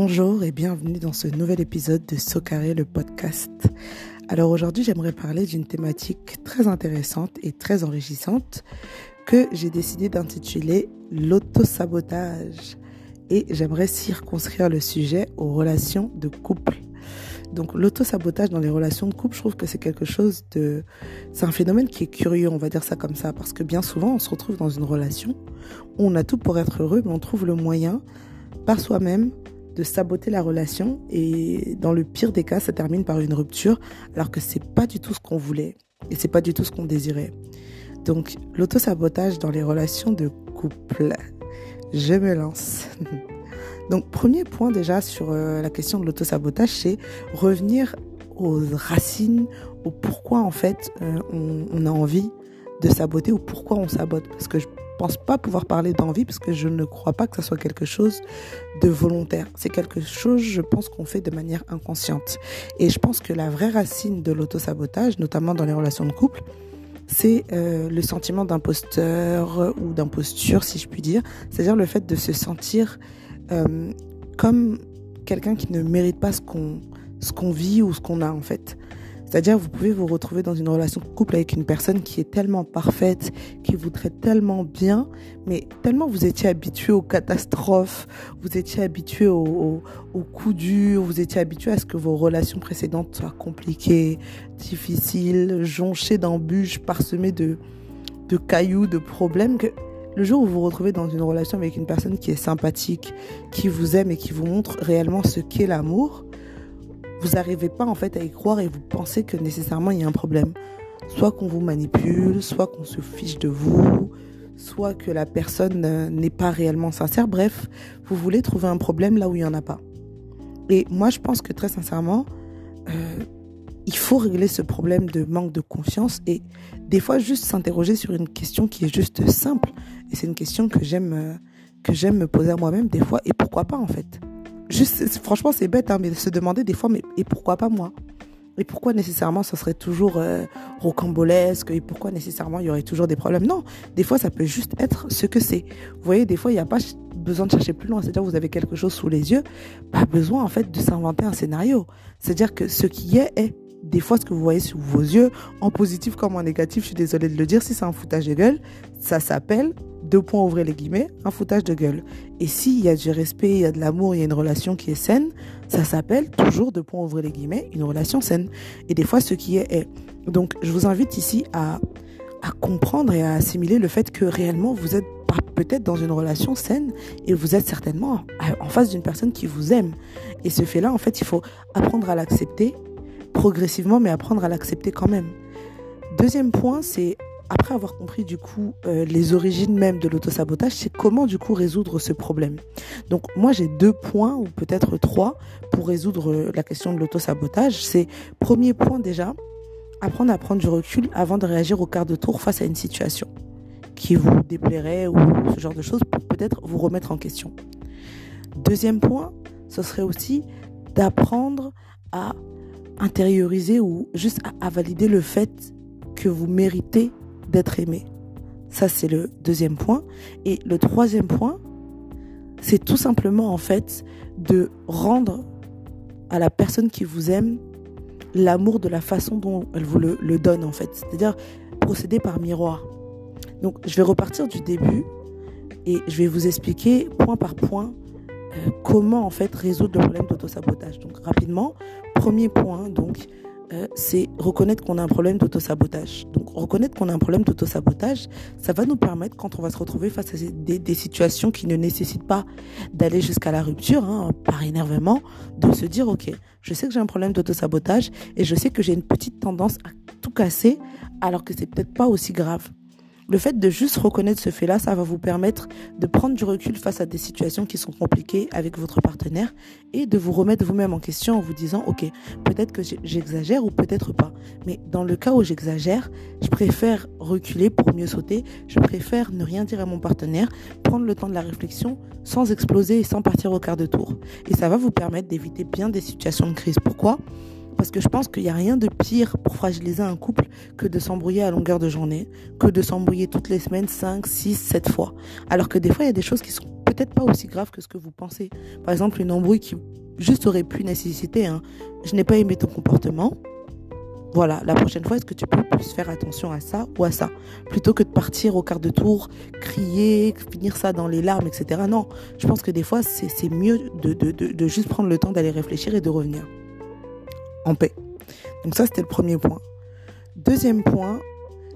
Bonjour et bienvenue dans ce nouvel épisode de Socaré le podcast. Alors aujourd'hui j'aimerais parler d'une thématique très intéressante et très enrichissante que j'ai décidé d'intituler l'autosabotage et j'aimerais circonscrire le sujet aux relations de couple. Donc l'autosabotage dans les relations de couple, je trouve que c'est quelque chose de... C'est un phénomène qui est curieux, on va dire ça comme ça, parce que bien souvent on se retrouve dans une relation où on a tout pour être heureux, mais on trouve le moyen par soi-même de saboter la relation et dans le pire des cas, ça termine par une rupture alors que c'est pas du tout ce qu'on voulait et c'est pas du tout ce qu'on désirait. Donc, l'autosabotage dans les relations de couple. Je me lance. Donc, premier point déjà sur euh, la question de l'autosabotage, c'est revenir aux racines, au pourquoi en fait euh, on, on, a envie de saboter ou pourquoi on sabote. Parce que je pense pas pouvoir parler d'envie parce que je ne crois pas que ça soit quelque chose de volontaire. C'est quelque chose, je pense, qu'on fait de manière inconsciente. Et je pense que la vraie racine de l'autosabotage, notamment dans les relations de couple, c'est euh, le sentiment d'imposteur ou d'imposture, si je puis dire. C'est-à-dire le fait de se sentir euh, comme quelqu'un qui ne mérite pas ce qu'on ce qu'on vit ou ce qu'on a en fait. C'est-à-dire, vous pouvez vous retrouver dans une relation de couple avec une personne qui est tellement parfaite, qui vous traite tellement bien, mais tellement vous étiez habitué aux catastrophes, vous étiez habitué aux, aux, coups durs, vous étiez habitué à ce que vos relations précédentes soient compliquées, difficiles, jonchées d'embûches, parsemées de, de cailloux, de problèmes, que le jour où vous vous retrouvez dans une relation avec une personne qui est sympathique, qui vous aime et qui vous montre réellement ce qu'est l'amour, vous n'arrivez pas en fait à y croire et vous pensez que nécessairement il y a un problème. Soit qu'on vous manipule, soit qu'on se fiche de vous, soit que la personne euh, n'est pas réellement sincère. Bref, vous voulez trouver un problème là où il n'y en a pas. Et moi, je pense que très sincèrement, euh, il faut régler ce problème de manque de confiance et des fois juste s'interroger sur une question qui est juste simple. Et c'est une question que j'aime euh, que j'aime me poser à moi-même des fois. Et pourquoi pas en fait? Juste, franchement, c'est bête, hein, mais se demander des fois, mais et pourquoi pas moi? Et pourquoi nécessairement ça serait toujours euh, rocambolesque? Et pourquoi nécessairement il y aurait toujours des problèmes? Non, des fois ça peut juste être ce que c'est. Vous voyez, des fois il n'y a pas besoin de chercher plus loin. C'est-à-dire vous avez quelque chose sous les yeux, pas besoin en fait de s'inventer un scénario. C'est-à-dire que ce qui est est. Des fois, ce que vous voyez sous vos yeux, en positif comme en négatif, je suis désolée de le dire, si c'est un foutage de gueule, ça s'appelle deux points, ouvrez les guillemets, un foutage de gueule. Et s'il y a du respect, il y a de l'amour, il y a une relation qui est saine, ça s'appelle toujours, deux points, ouvrez les guillemets, une relation saine. Et des fois, ce qui est est. Donc, je vous invite ici à, à comprendre et à assimiler le fait que réellement, vous êtes peut-être dans une relation saine et vous êtes certainement en face d'une personne qui vous aime. Et ce fait-là, en fait, il faut apprendre à l'accepter progressivement, mais apprendre à l'accepter quand même. Deuxième point, c'est après avoir compris du coup euh, les origines même de l'autosabotage, c'est comment du coup résoudre ce problème. Donc moi j'ai deux points ou peut-être trois pour résoudre euh, la question de l'autosabotage. C'est premier point déjà, apprendre à prendre du recul avant de réagir au quart de tour face à une situation qui vous déplairait ou ce genre de choses pour peut-être vous remettre en question. Deuxième point, ce serait aussi d'apprendre à intérioriser ou juste à, à valider le fait que vous méritez d'être aimé. Ça, c'est le deuxième point. Et le troisième point, c'est tout simplement en fait de rendre à la personne qui vous aime l'amour de la façon dont elle vous le, donne en fait. C'est-à-dire procéder par miroir. Donc je vais repartir du début et je vais vous expliquer point par point euh, comment en fait résoudre le problème d'autosabotage. Donc rapidement, premier point, donc euh, c'est reconnaître qu'on a un problème d'autosabotage. Donc reconnaître qu'on a un problème d'autosabotage, ça va nous permettre quand on va se retrouver face à des, situations qui ne nécessitent pas d'aller jusqu'à la rupture, hein, par énervement, de se dire ok, je sais que j'ai un problème d'autosabotage et je sais que j'ai une petite tendance à tout casser alors que c'est peut-être pas aussi grave. Le fait de juste reconnaître ce fait-là, ça va vous permettre de prendre du recul face à des situations qui sont compliquées avec votre partenaire et de vous remettre vous-même en question en vous disant, OK, peut-être que j'exagère ou peut-être pas. Mais dans le cas où j'exagère, je préfère reculer pour mieux sauter. Je préfère ne rien dire à mon partenaire, prendre le temps de la réflexion sans exploser et sans partir au quart de tour. Et ça va vous permettre d'éviter bien des situations de crise. Pourquoi? Parce que je pense qu'il n'y a rien de pire pour fragiliser un couple que de s'embrouiller à longueur de journée, que de s'embrouiller toutes les semaines 5, 6, 7 fois. Alors que des fois, il y a des choses qui sont peut-être pas aussi grave que ce que vous pensez. Par exemple, une embrouille qui juste aurait pu nécessiter un je n'ai pas aimé ton comportement. Voilà, la prochaine fois, est-ce que tu peux plus faire attention à ça ou à ça? Plutôt que de partir au quart de tour, crier, finir ça dans les larmes, etc. Non, je pense que des fois, c'est mieux de juste prendre le temps d'aller réfléchir et de revenir en paix. Donc ça, c'était le premier point. Deuxième point,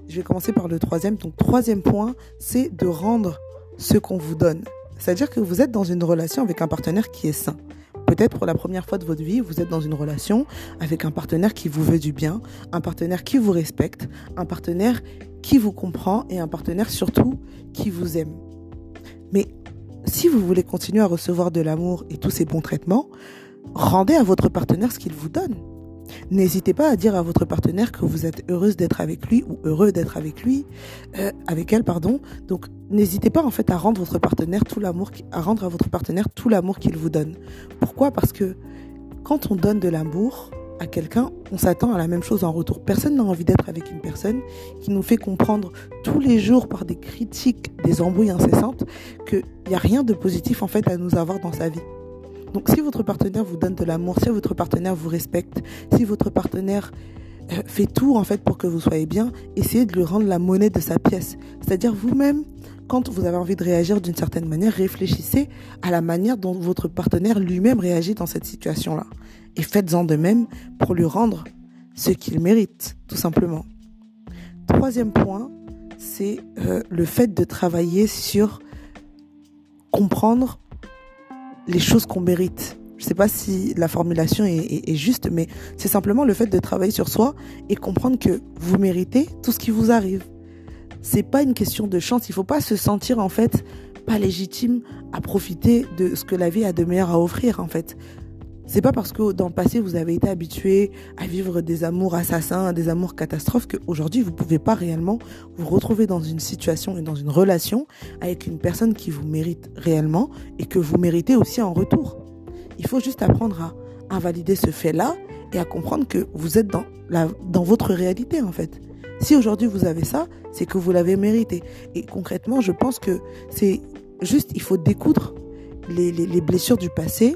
je vais commencer par le troisième. Donc troisième point, c'est de rendre ce qu'on vous donne. C'est-à-dire que vous êtes dans une relation avec un partenaire qui est sain. Peut-être pour la première fois de votre vie, vous êtes dans une relation avec un partenaire qui vous veut du bien, un partenaire qui vous respecte, un partenaire qui vous comprend et un partenaire surtout qui vous aime. Mais si vous voulez continuer à recevoir de l'amour et tous ces bons traitements, rendez à votre partenaire ce qu'il vous donne. N'hésitez pas à dire à votre partenaire que vous êtes heureuse d'être avec lui ou heureux d'être avec lui, euh, avec elle, pardon. Donc, n'hésitez pas en fait à rendre votre partenaire tout l'amour, à rendre à votre partenaire tout l'amour qu'il vous donne. Pourquoi? Parce que quand on donne de l'amour à quelqu'un, on s'attend à la même chose en retour. Personne n'a envie d'être avec une personne qui nous fait comprendre tous les jours par des critiques, des embrouilles incessantes, qu'il n'y a rien de positif en fait à nous avoir dans sa vie. Donc si votre partenaire vous donne de l'amour, si votre partenaire vous respecte, si votre partenaire euh, fait tout en fait pour que vous soyez bien, essayez de lui rendre la monnaie de sa pièce. C'est-à-dire vous-même, quand vous avez envie de réagir d'une certaine manière, réfléchissez à la manière dont votre partenaire lui-même réagit dans cette situation-là. Et faites-en de même pour lui rendre ce qu'il mérite, tout simplement. Troisième point, c'est euh, le fait de travailler sur comprendre les choses qu'on mérite. Je sais pas si la formulation est, juste, mais c'est simplement le fait de travailler sur soi et comprendre que vous méritez tout ce qui vous arrive. C'est pas une question de chance. Il faut pas se sentir en fait pas légitime à profiter de ce que la vie a de meilleur à offrir en fait. C'est pas parce que dans le passé vous avez été habitué à vivre des amours assassins, des amours catastrophes qu'aujourd'hui vous pouvez pas réellement vous retrouver dans une situation et dans une relation avec une personne qui vous mérite réellement et que vous méritez aussi en retour. Il faut juste apprendre à invalider ce fait-là et à comprendre que vous êtes dans dans votre réalité en fait. Si aujourd'hui vous avez ça, c'est que vous l'avez mérité. Et concrètement, je pense que c'est juste, il faut découdre les, les blessures du passé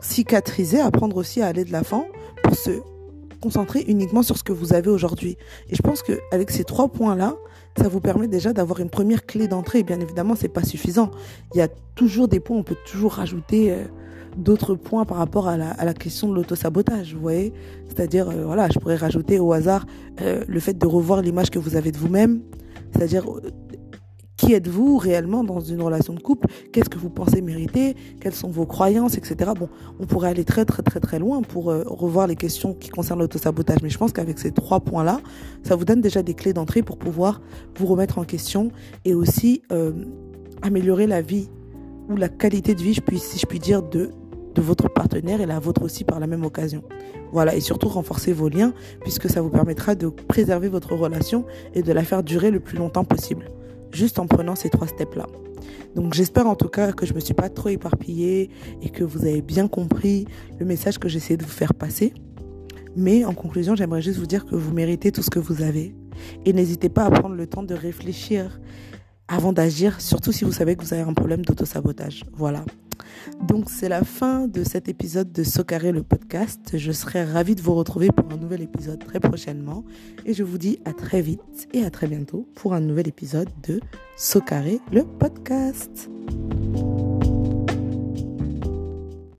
cicatriser, apprendre aussi à aller de l'avant pour se concentrer uniquement sur ce que vous avez aujourd'hui. Et je pense qu'avec ces trois points-là, ça vous permet déjà d'avoir une première clé d'entrée. Bien évidemment, c'est pas suffisant. Il y a toujours des points, on peut toujours rajouter euh, d'autres points par rapport à la, question de l'autosabotage, vous voyez C'est-à-dire, euh, voilà, je pourrais rajouter au hasard euh, le fait de revoir l'image que vous avez de vous-même, c'est-à-dire qui êtes-vous réellement dans une relation de couple? Qu'est-ce que vous pensez mériter? Quelles sont vos croyances, etc. Bon, on pourrait aller très très très très loin pour euh, revoir les questions qui concernent l'autosabotage, mais je pense qu'avec ces trois points-là, ça vous donne déjà des clés d'entrée pour pouvoir vous remettre en question et aussi euh, améliorer la vie ou la qualité de vie, si je puis dire, de votre partenaire et la vôtre aussi par la même occasion. Voilà, et surtout renforcer vos liens puisque ça vous permettra de préserver votre relation et de la faire durer le plus longtemps possible juste en prenant ces trois steps-là. Donc j'espère en tout cas que je me suis pas trop éparpillée et que vous avez bien compris le message que j'essaie de vous faire passer. Mais en conclusion, j'aimerais juste vous dire que vous méritez tout ce que vous avez. Et n'hésitez pas à prendre le temps de réfléchir avant d'agir, surtout si vous savez que vous avez un problème d'autosabotage. Voilà. Donc c'est la fin de cet épisode de Socaré le podcast. Je serai ravie de vous retrouver pour un nouvel épisode très prochainement. Et je vous dis à très vite et à très bientôt pour un nouvel épisode de Socaré le podcast.